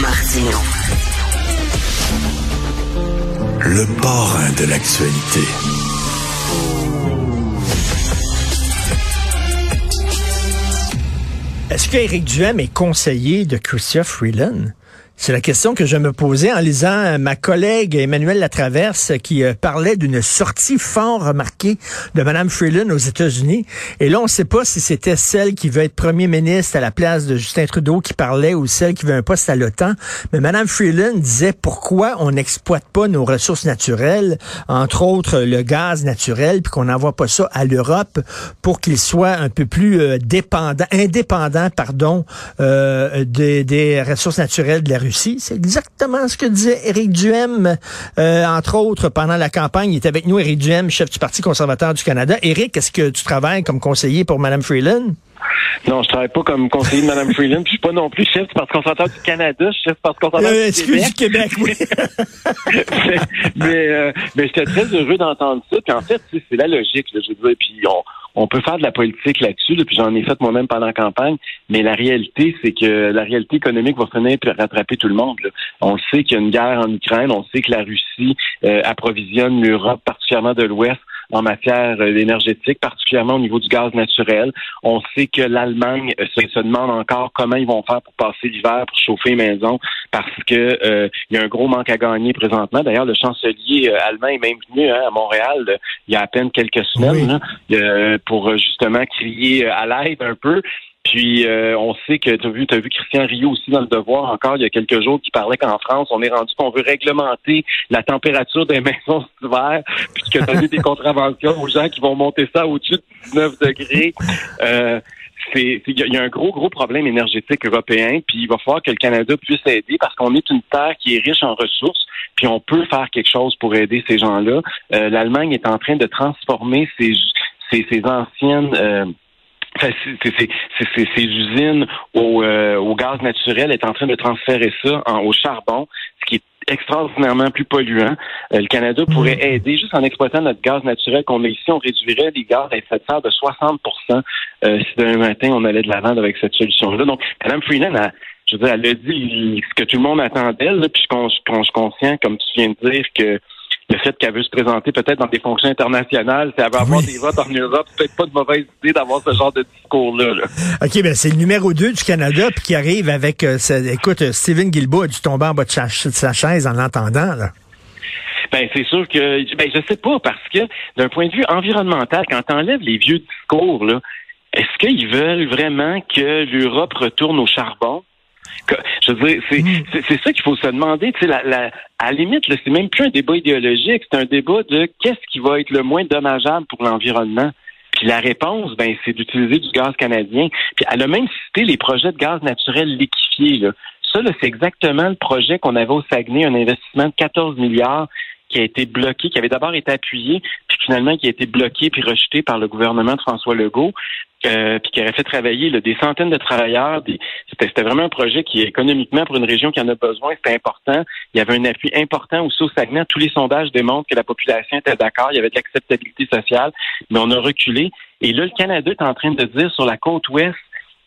Martino. Le parrain de l'actualité. Est-ce qu'Éric Duhem est conseiller de Chrystia Freeland? C'est la question que je me posais en lisant euh, ma collègue Emmanuel Latraverse qui euh, parlait d'une sortie fort remarquée de Mme Freeland aux États-Unis. Et là, on ne sait pas si c'était celle qui veut être premier ministre à la place de Justin Trudeau qui parlait ou celle qui veut un poste à l'OTAN. Mais Mme Freeland disait pourquoi on n'exploite pas nos ressources naturelles, entre autres le gaz naturel, puis qu'on n'envoie pas ça à l'Europe pour qu'il soit un peu plus euh, dépendant, indépendant, pardon, euh, des, des ressources naturelles de la Russie. C'est exactement ce que disait Éric Duhem, euh, entre autres, pendant la campagne. Il était avec nous, Éric Duhem, chef du Parti conservateur du Canada. Éric, est-ce que tu travailles comme conseiller pour Mme Freeland? Non, je travaille pas comme conseiller de Mme Freeland. Puis je suis pas non plus chef du Parti conservateur du Canada. Je suis chef du Parti conservateur Euh, du Québec. du Québec, oui. mais mais, euh, mais j'étais très heureux d'entendre ça. Puis en fait, c'est la logique. Là, je veux dire. Puis on, on peut faire de la politique là-dessus. Là, puis j'en ai fait moi-même pendant la campagne. Mais la réalité, c'est que la réalité économique va finir par rattraper tout le monde. là. On sait qu'il y a une guerre en Ukraine. On sait que la Russie euh, approvisionne l'Europe, particulièrement de l'Ouest en matière euh, énergétique, particulièrement au niveau du gaz naturel. On sait que l'Allemagne euh, se, se demande encore comment ils vont faire pour passer l'hiver, pour chauffer les maisons, parce que euh, il y a un gros manque à gagner présentement. D'ailleurs, le chancelier euh, allemand est même venu hein, à Montréal il y a à peine quelques semaines Oui. là, pour justement crier à l'aide un peu. Puis euh, on sait que tu as vu, t'as vu Christian Rio aussi dans le devoir encore il y a quelques jours qui parlait qu'en France, on est rendu qu'on veut réglementer la température des maisons cet hiver, puis que donner des contraventions aux gens qui vont monter ça au-dessus de 19 degrés. Euh, il y, y a un gros gros problème énergétique européen puis il va falloir que le Canada puisse aider parce qu'on est une terre qui est riche en ressources puis on peut faire quelque chose pour aider ces gens-là Euh, l'Allemagne est en train de transformer ses ses, ses anciennes ces usines au, euh, au gaz naturel est en train de transférer ça en- au charbon, ce qui est extraordinairement plus polluant. Euh, le Canada pourrait aider juste en exploitant notre gaz naturel qu'on a ici, on réduirait les gaz à effet de serre de 60 euh, si demain matin on allait de l'avant avec cette solution-là. Donc, Mme Freeland, elle, je veux dire, elle a dit ce que tout le monde attend d'elle, puis je, je, conscient, comme tu viens de dire, que le fait qu'elle veut se présenter peut-être dans des fonctions internationales, si elle veut avoir Oui. des votes en Europe, c'est peut-être pas de mauvaise idée d'avoir ce genre de discours-là. là. OK, ben c'est le numéro 2 du Canada, puis qui arrive avec... euh, écoute, euh, Stephen Guilbeault a dû tomber en bas de sa, de sa chaise en l'entendant, là. Ben c'est sûr que ben je sais pas parce que d'un point de vue environnemental, quand tu enlèves les vieux discours là, est-ce qu'ils veulent vraiment que l'Europe retourne au charbon? Que- je veux dire, c'est c'est- c'est ça qu'il faut se demander. Tu sais, la, la- à la limite, c'est même plus un débat idéologique, c'est un débat de qu'est-ce qui va être le moins dommageable pour l'environnement. Puis la réponse, ben, c'est d'utiliser du gaz canadien. Puis elle a même cité les projets de gaz naturel liquéfié. Là. Ça, là, c'est exactement le projet qu'on avait au Saguenay, un investissement de 14 milliards qui a été bloqué, qui avait d'abord été appuyé, puis finalement qui a été bloqué puis rejeté par le gouvernement de François Legault, puis qui aurait fait travailler des centaines de travailleurs. C'était, vraiment un projet qui, économiquement, pour une région qui en a besoin, c'était important. Il y avait un appui important aussi au Saguenay. Tous les sondages démontrent que la population était d'accord. Il y avait de l'acceptabilité sociale, mais on a reculé. Et là, le Canada est en train de dire sur la côte ouest,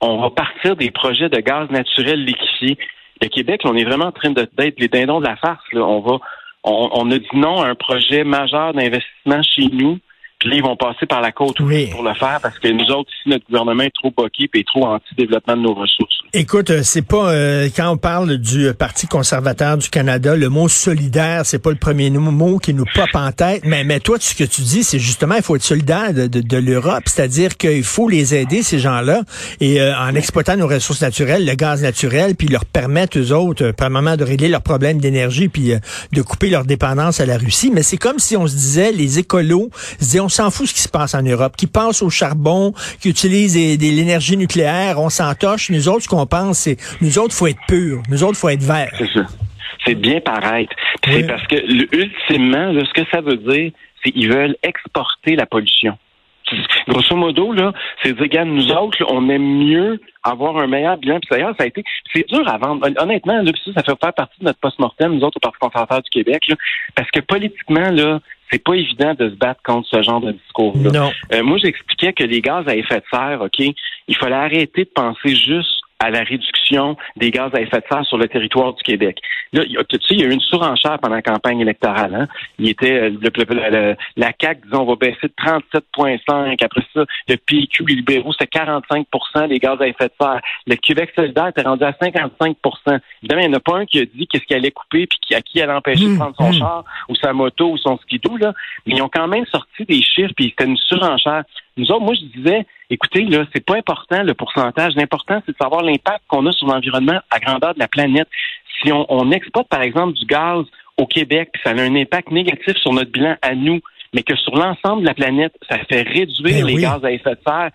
on va partir des projets de gaz naturel liquéfié. Le Québec, on est vraiment en train d'être les dindons de la farce. On va on, on a dit non à un projet majeur d'investissement chez nous. Puis ils vont passer par la côte Oui. pour le faire parce que nous autres, ici, notre gouvernement est trop boqué et trop anti-développement de nos ressources. Écoute, euh, c'est pas euh, quand on parle du euh, Parti conservateur du Canada, le mot solidaire, c'est pas le premier mot qui nous pop en tête. Mais mais toi, ce que tu dis, c'est justement il faut être solidaire de, de, de l'Europe, c'est-à-dire qu'il faut les aider ces gens-là et euh, en exploitant nos ressources naturelles, le gaz naturel, puis leur permettre aux autres, euh, premièrement, de régler leurs problèmes d'énergie, puis euh, de couper leur dépendance à la Russie. Mais c'est comme si on se disait les écolos, se disaient on s'en fout ce qui se passe en Europe, qui passent au charbon, qui des- des- l'énergie nucléaire, on s'entoche. Nous autres, ce qu'on pense, c'est nous autres, faut être purs, nous autres, faut être verts. C'est ça. C'est bien paraître. Oui. C'est parce que ultimement, là, ce que ça veut dire, c'est qu'ils veulent exporter la pollution. Grosso modo, là, c'est dire, regarde, nous autres, là, on aime mieux avoir un meilleur bilan. Puis d'ailleurs, ça a été, c'est dur à vendre. Hon- Honnêtement, là, ça, ça fait faire partie de notre post-mortem, nous autres, au Parti conservateur du Québec, là, parce que politiquement, là, c'est pas évident de se battre contre ce genre de discours-là. Non. Euh, moi, j'expliquais que les gaz à effet de serre, OK, il fallait arrêter de penser juste à la réduction des gaz à effet de serre sur le territoire du Québec. Là, il y a- tu sais, il y a eu une surenchère pendant la campagne électorale. Hein? Il était euh, le- le- le- la CAQ, disons, va baisser de 37,5. Après ça, le PQ, les libéraux, c'était 45% des gaz à effet de serre. Le Québec solidaire était rendu à 55% Évidemment, il n'y en a pas un qui a dit qu'est-ce qu'il allait couper puis qui- à qui allait empêcher de Hum, prendre son hum. char ou sa moto ou son skidoo, là. Mais ils ont quand même sorti des chiffres puis c'était une surenchère. Nous autres, moi, je disais, écoutez, là, c'est pas important le pourcentage. L'important, c'est de savoir l'impact qu'on a sur l'environnement à grandeur de la planète. Si on, on exploite, par exemple, du gaz au Québec, puis ça a un impact négatif sur notre bilan à nous, mais que sur l'ensemble de la planète, ça fait réduire Ben les oui. gaz à effet de serre,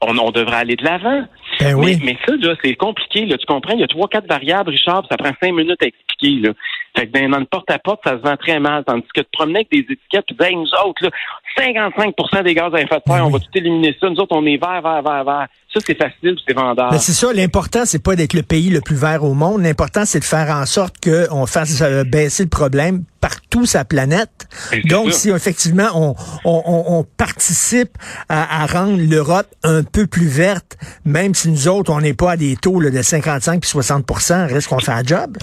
on, on devrait aller de l'avant. Ben mais, oui. mais ça, là, c'est compliqué. Là, tu comprends? Il y a trois, quatre variables, Richard, ça prend cinq minutes à expliquer. Là. Fait que dans, dans le porte-à-porte, ça se vend très mal. Tandis que de promener avec des étiquettes, dire, Hey, nous autres, là, 55% des gaz à effet de serre, on va tout éliminer ça. Nous autres, on est vert, vert, vert, vert. Ça, c'est facile, c'est vendeur. Mais c'est ça, l'important, c'est pas d'être le pays le plus vert au monde. L'important, c'est de faire en sorte qu'on fasse euh, baisser le problème partout sa planète. Ben, Donc, ça. si effectivement on, on, on- on participe à, à rendre l'Europe un peu plus verte, même si nous autres, on n'est pas à des taux là, de 55 puis 60% reste qu'on fait un job.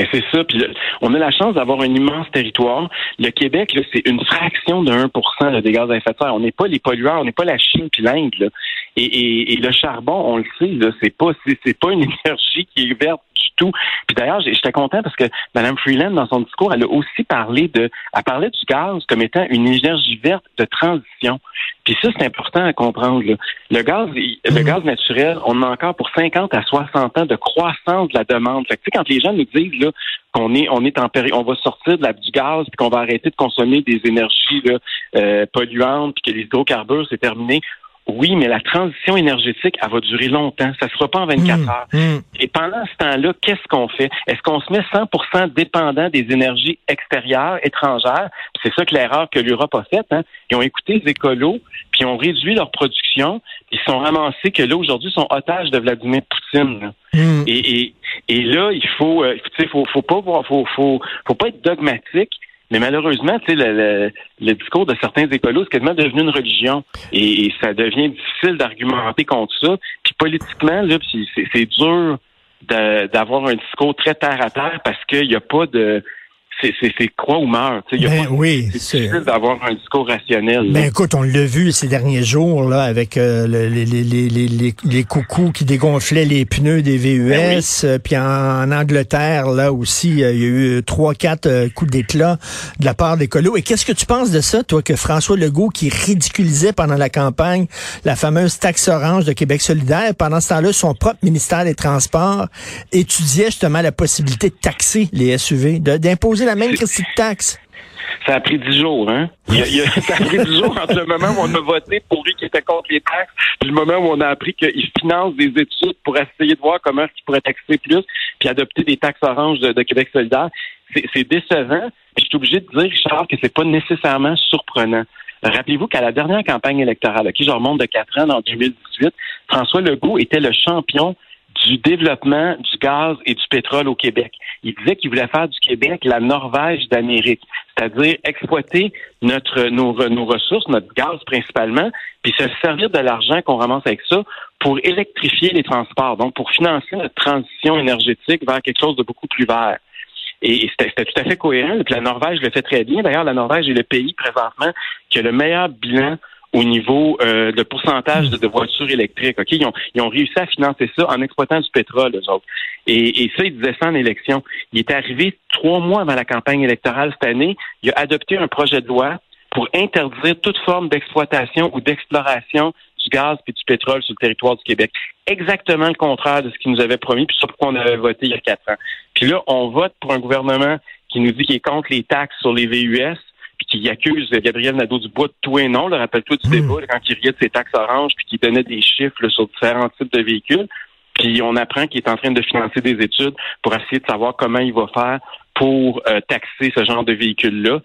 Ben, c'est ça. Puis on a la chance d'avoir un immense territoire. Le Québec, c'est une fraction de 1 là, des gaz à effet de serre. On n'est pas les pollueurs, on n'est pas la Chine puis l'Inde. Et, et, le charbon, on le sait, c'est pas c'est, pas une énergie qui est verte du tout. Puis d'ailleurs, j'étais content parce que Mme Freeland, dans son discours, elle a aussi parlé de elle parlait du gaz comme étant une énergie verte de transition. Puis ça, c'est important à comprendre. là. Le gaz, le gaz naturel, on a encore pour 50 à 60 ans de croissance de la demande. Fait que, tu sais, quand les gens nous disent qu'on est, est en péri- on va sortir de la, du gaz, puis qu'on va arrêter de consommer des énergies là, euh, polluantes, puis que les hydrocarbures, c'est terminé. Oui, mais la transition énergétique, elle va durer longtemps. Ça ne sera pas en 24 Hum, heures. hum. Et pendant ce temps-là, qu'est-ce qu'on fait? Est-ce qu'on se met 100% dépendant des énergies extérieures, étrangères? C'est ça que l'erreur que l'Europe a faite. Hein? Ils ont écouté les écolos, puis ils ont réduit leur production, ils se sont ramassés que là, aujourd'hui, ils sont otages de Vladimir Là. Hum. Et, et, et là, il faut, euh, tu sais, faut, faut pas voir, faut, faut, faut pas être dogmatique. Mais malheureusement, tu sais, le, le, le discours de certains écolos, c'est quasiment devenu une religion. Et, et ça devient difficile d'argumenter contre ça. Puis politiquement, là, c'est, dur d'avoir un discours très terre à terre parce qu'il n'y a pas de. C'est, croix ou meurt. y a Ben pas- oui, c'est difficile d'avoir un discours rationnel. là. Ben écoute, on l'a vu ces derniers jours là avec euh, le- les, les, les, les, les, les coucous qui dégonflaient les pneus des VUS. Ben euh, Puis en, en Angleterre, là aussi, euh, il y a eu trois, quatre coups d'éclat de la part des colos. Et qu'est-ce que tu penses de ça, toi, que François Legault, qui ridiculisait pendant la campagne la fameuse taxe orange de Québec solidaire, pendant ce temps-là, son propre ministère des Transports étudiait justement la possibilité de taxer les SUV, d'imposer la même critique taxe. Ça a pris dix jours, hein? Ça a pris dix jours entre le moment où on a voté pour lui qui était contre les taxes, puis le moment où on a appris qu'il finance des études pour essayer de voir comment il pourrait taxer plus, puis adopter des taxes oranges de, Québec solidaire. C'est décevant. Je suis obligé de dire, Richard, que c'est pas nécessairement surprenant. Rappelez-vous qu'à la dernière campagne électorale, à qui je remonte de quatre ans, en 2018, François Legault était le champion du développement du gaz et du pétrole au Québec. Il disait qu'il voulait faire du Québec la Norvège d'Amérique, c'est-à-dire exploiter notre nos, nos ressources, notre gaz principalement, puis se servir de l'argent qu'on ramasse avec ça pour électrifier les transports, donc pour financer notre transition énergétique vers quelque chose de beaucoup plus vert. Et, c'était tout à fait cohérent. Puis la Norvège le fait très bien. D'ailleurs, la Norvège est le pays présentement qui a le meilleur bilan au niveau euh, de pourcentage de, voitures électriques. Ok, ils ont, ils ont réussi à financer ça en exploitant du pétrole, eux autres. Et, et ça, ils disaient ça en élection. Il est arrivé trois mois avant la campagne électorale cette année. Il a adopté un projet de loi pour interdire toute forme d'exploitation ou d'exploration du gaz et du pétrole sur le territoire du Québec. Exactement le contraire de ce qu'il nous avait promis, puis ça pourquoi on avait voté il y a quatre ans. Puis là, on vote pour un gouvernement qui nous dit qu'il est contre les taxes sur les VUS, puis qui accuse Gabriel Nadeau-Dubois de tout et non. Rappelle-toi du hmm. débat quand il riait de ses taxes oranges, puis qu'il donnait des chiffres sur différents types de véhicules. Puis on apprend qu'il est en train de financer des études pour essayer de savoir comment il va faire pour euh, taxer ce genre de véhicules-là.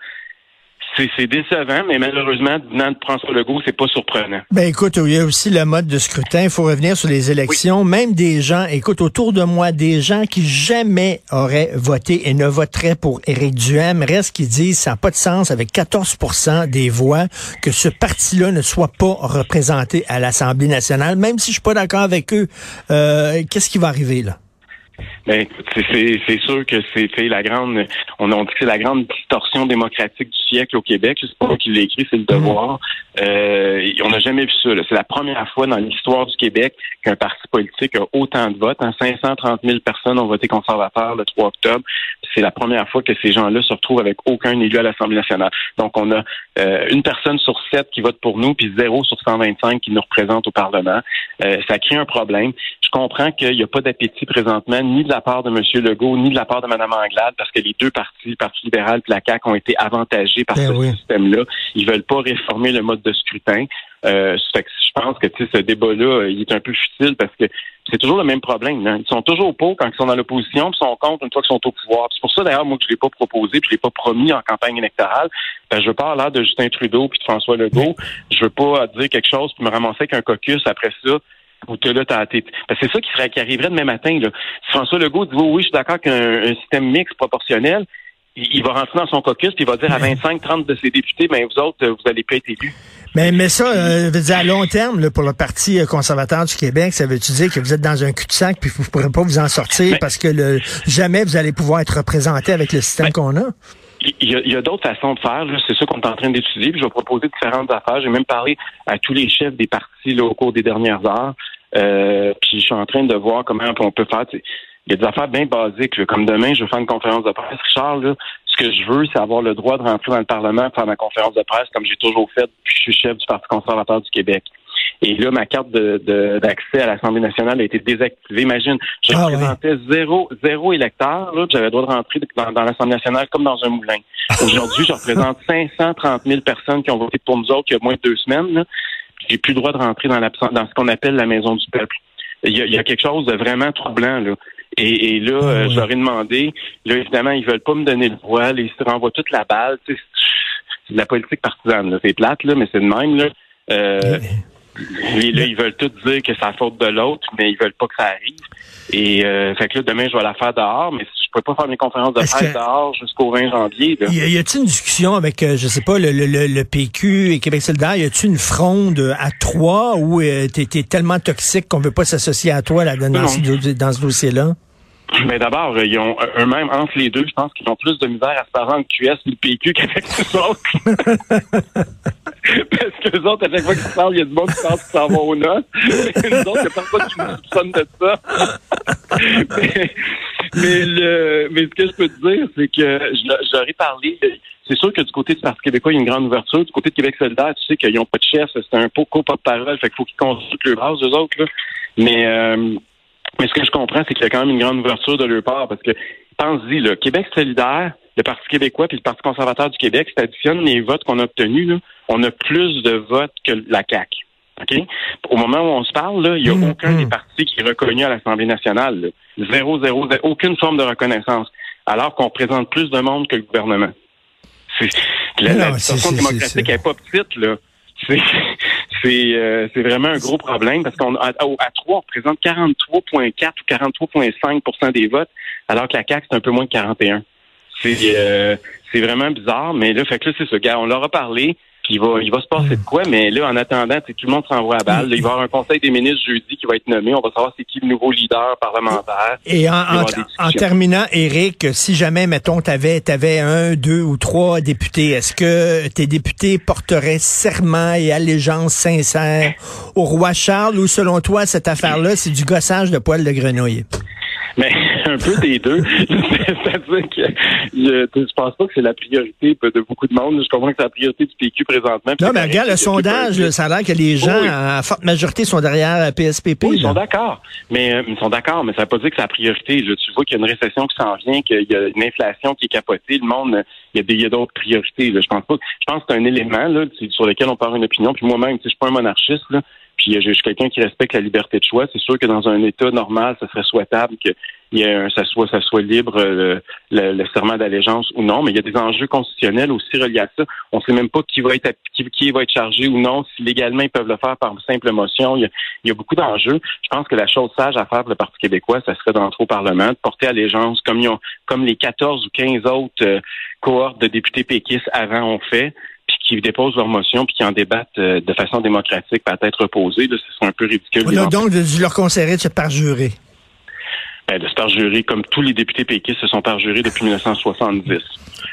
C'est décevant, mais malheureusement, venant de François Legault, c'est pas surprenant. Ben écoute, il y a aussi le mode de scrutin. Il faut revenir sur les élections. Même des gens, écoute, autour de moi, des gens qui jamais auraient voté et ne voteraient pour Éric Duhem, reste qui disent ça n'a pas de sens avec 14% des voix que ce parti-là ne soit pas représenté à l'Assemblée nationale. Même si je suis pas d'accord avec eux, euh, qu'est-ce qui va arriver là? Ben, c'est sûr que c'est la grande, on, a dit que c'est la grande distorsion démocratique du siècle au Québec. C'est pas moi qui l'ai écrit, c'est le devoir. Euh, on n'a jamais vu ça. C'est la première fois dans l'histoire du Québec qu'un parti politique a autant de votes. 530 000 personnes ont voté conservateur le 3 octobre. C'est la première fois que ces gens-là se retrouvent avec aucun élu à l'Assemblée nationale. Donc, on a euh, une personne sur sept qui vote pour nous, puis zéro sur 125 qui nous représente au Parlement. Euh, ça crée un problème. Je comprends qu'il n'y a pas d'appétit présentement, ni de la part de M. Legault, ni de la part de Mme Anglade, parce que les deux partis, le Parti libéral et la CAQ, ont été avantagés par ben ce système-là. Ils veulent pas réformer le mode de scrutin. Euh, je pense que ce débat-là, il est un peu futile parce que c'est toujours le même problème. Hein. Ils sont toujours pour quand ils sont dans l'opposition, puis sont contre une fois qu'ils sont au pouvoir. C'est pour ça d'ailleurs moi que je l'ai pas proposé, puis je l'ai pas promis en campagne électorale. Ben, je veux pas l'air de Justin Trudeau puis de François Legault. Je veux pas dire quelque chose puis me ramasser avec un caucus après ça ou là, c'est ça qui serait qui arriverait demain matin. Là. Si François Legault dit oui, je suis d'accord qu'un système mixte proportionnel, il, va rentrer dans son caucus puis il va dire à 25-30 de ses députés, ben vous autres, vous allez pas être élus. Mais, mais ça, euh, veut dire à long terme, là, pour le Parti conservateur du Québec, ça veut-tu dire que vous êtes dans un cul-de-sac puis vous ne pourrez pas vous en sortir ben parce que le, jamais vous allez pouvoir être représenté avec le système ben qu'on a? Il y a, d'autres façons de faire. C'est ça qu'on est en train d'étudier. je vais proposer différentes affaires. J'ai même parlé à tous les chefs des partis là, au cours des dernières heures. Euh, puis je suis en train de voir comment on peut faire. Il y a des affaires bien basiques. Comme demain, je vais faire une conférence de presse. Richard, là, ce que je veux, c'est avoir le droit de rentrer dans le Parlement faire ma conférence de presse comme j'ai toujours fait que je suis chef du Parti conservateur du Québec. Et là, ma carte de, d'accès à l'Assemblée nationale a été désactivée. Imagine, je ah représentais zéro, zéro électeur, j'avais le droit de rentrer dans, l'Assemblée nationale comme dans un moulin. Aujourd'hui, je représente 530 000 personnes qui ont voté pour nous autres il y a moins de deux semaines. J'ai plus le droit de rentrer dans, dans ce qu'on appelle la maison du peuple. Il y, a, quelque chose de vraiment troublant, là. Et, là, ah euh, je leur ai demandé, là, évidemment, ils veulent pas me donner le voile, ils se renvoient toute la balle. C'est de la politique partisane, C'est plate, là, mais c'est de même, là. Euh, là, ils veulent tout dire que c'est la faute de l'autre, mais ils veulent pas que ça arrive. Et euh, fait que là, demain, je vais la faire dehors, mais je peux pas faire mes conférences de presse dehors jusqu'au 20 janvier. Là. Y a-t-il une discussion avec, euh, je sais pas, le, le, le, PQ et Québec solidaire? Y a-t-il une fronde à trois où euh, t'es es tellement toxique qu'on veut pas s'associer à toi là, dans, dans ce dossier-là? Mais d'abord, ils ont eux-mêmes, entre les deux, je pense qu'ils ont plus de misère à se parler entre QS et le PQ qu'avec les autres. Parce que les autres, à chaque fois qu'ils se parlent, il y a du monde qui pense qu'ils s'en vont aux noces. les autres, il n'y a personne qui nous soupçonne de ça. mais, le, mais ce que je peux te dire, c'est que j'aurais parlé. C'est sûr que du côté du Parti québécois, il y a une grande ouverture. Du côté de Québec solidaire, tu sais qu'ils n'ont pas de chef, c'est un pot de parole, fait qu'il faut qu'ils consultent leur base, eux autres. Là. Mais euh, mais ce que je comprends, c'est qu'il y a quand même une grande ouverture de leur part parce que, pense-y, le Québec solidaire, le Parti québécois puis le Parti conservateur du Québec, si additionne les votes qu'on a obtenus, là, on a plus de votes que la CAQ. OK? Au moment où on se parle, là, il n'y a mmh, aucun des partis qui est reconnu à l'Assemblée nationale. Zéro, zéro, zéro, aucune forme de reconnaissance. Alors qu'on présente plus de monde que le gouvernement. la, la démocratique n'est pas petite, là. Euh, c'est vraiment un gros problème parce qu'on à, à 3, on représente 43,4 ou 43,5% des votes, alors que la CAQ, c'est un peu moins de 41. C'est euh, c'est vraiment bizarre, mais là, fait que là, c'est ça. Gars, on leur a parlé. Puis il va, il va se passer de quoi, mais là, en attendant, tout le monde s'envoie à balle. Là, il va y avoir un conseil des ministres jeudi qui va être nommé. On va savoir c'est qui le nouveau leader parlementaire. Et en, en, terminant, Eric, si jamais, mettons, tu avais, avais un, deux ou trois députés, est-ce que tes députés porteraient serment et allégeance sincère au roi Charles ou selon toi, cette affaire-là, c'est du gossage de poils de grenouille? Mais un peu des deux. C'est-à-dire que je, je pense pas que c'est la priorité de beaucoup de monde. Je comprends que c'est la priorité du PQ présentement. Non, mais regarde le sondage, ça a l'air que les gens, en forte majorité, sont derrière PSPP. Oui, ils sont d'accord. Mais euh, ils sont d'accord, mais ça veut pas dire que c'est la priorité. Tu vois qu'il y a une récession qui s'en vient, qu'il y a une inflation qui est capotée. Le monde, il y a d'autres priorités. Là. Je pense pas. Je pense que c'est un élément là, sur lequel on parle une opinion. Puis moi-même, je suis pas un monarchiste. Là, puis je suis quelqu'un qui respecte la liberté de choix. C'est sûr que dans un État normal, ce serait souhaitable que il y a ça soit ça soit libre euh, le, serment d'allégeance ou non, mais il y a des enjeux constitutionnels aussi reliés à ça. On ne sait même pas qui va être qui, va être chargé ou non, si légalement ils peuvent le faire par simple motion. Il y a, beaucoup d'enjeux. Je pense que la chose sage à faire pour le Parti québécois, ça serait d'entrer au Parlement, de porter allégeance comme ils ont, comme les 14 ou 15 autres euh, cohortes de députés péquistes avant ont fait qui déposent leur motion puis qui en débattent euh, de façon démocratique par tête reposée, ce serait un peu ridicule. donc, je leur conseillerais de se parjurer. Ben, de se parjurer comme tous les députés péquistes se sont parjurés depuis 1970.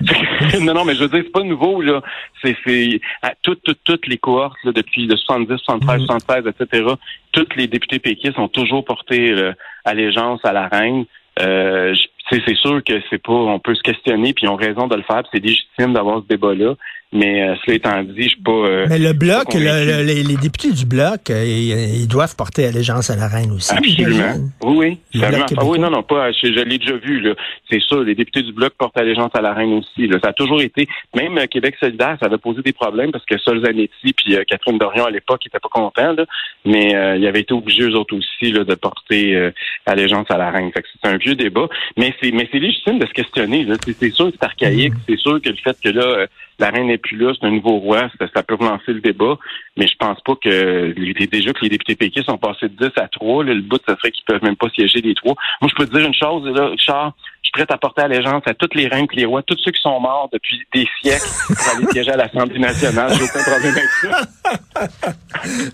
non, non, mais je veux dire, c'est pas nouveau, là. C'est, c'est, toutes, toutes, toutes les cohortes, là, depuis de 70, 73, 76, etc., toutes les députés péquistes ont toujours porté euh, allégeance à la reine. Euh, c'est sûr que c'est pas, on peut se questionner, puis ils ont raison de le faire, c'est légitime d'avoir ce débat-là. Mais euh, cela étant dit, je suis pas. Euh, mais le bloc, les, députés du bloc, euh, ils, doivent porter allégeance à la reine aussi. Absolument. Oui, oui. Ah, oui, non, non, pas. Je, l'ai déjà vu. C'est sûr, les députés du bloc portent allégeance à la reine aussi. Là. Ça a toujours été. Même Québec solidaire, ça avait posé des problèmes parce que Sol Zanetti puis Catherine Dorion à l'époque n'étaient pas contents. Là, mais ils avaient été obligés eux autres aussi là, de porter allégeance à la reine. c'est un vieux débat. Mais c'est mais c'est légitime de se questionner. C'est sûr que c'est archaïque. Mm. C'est sûr que le fait que là la reine n'est plus là, c'est un nouveau roi, ça, peut relancer le débat, mais je pense pas que déjà que les députés péquistes sont passés de 10 à 3, le but, ça serait qu'ils peuvent même pas siéger les trois. Moi, je peux te dire une chose, là, Richard, suis prêt à porter allégeance à toutes les reines et les rois, tous ceux qui sont morts depuis des siècles pour aller siéger à l'Assemblée nationale. J'ai aucun problème avec ça.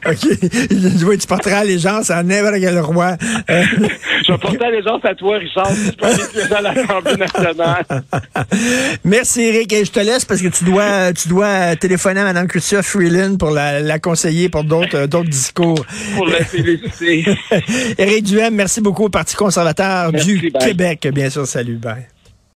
OK. tu porteras allégeance à n'importe quel roi. je vais porter allégeance à toi, Richard, si tu peux aller siéger à l'Assemblée nationale. Merci, Eric. Et je te laisse parce que tu dois, tu dois téléphoner à Mme Chrystia Freeland pour la, la conseiller pour d'autres, d'autres discours. Pour la féliciter. Éric Duhem, merci beaucoup au Parti conservateur du Québec. Bien sûr, salut, bye.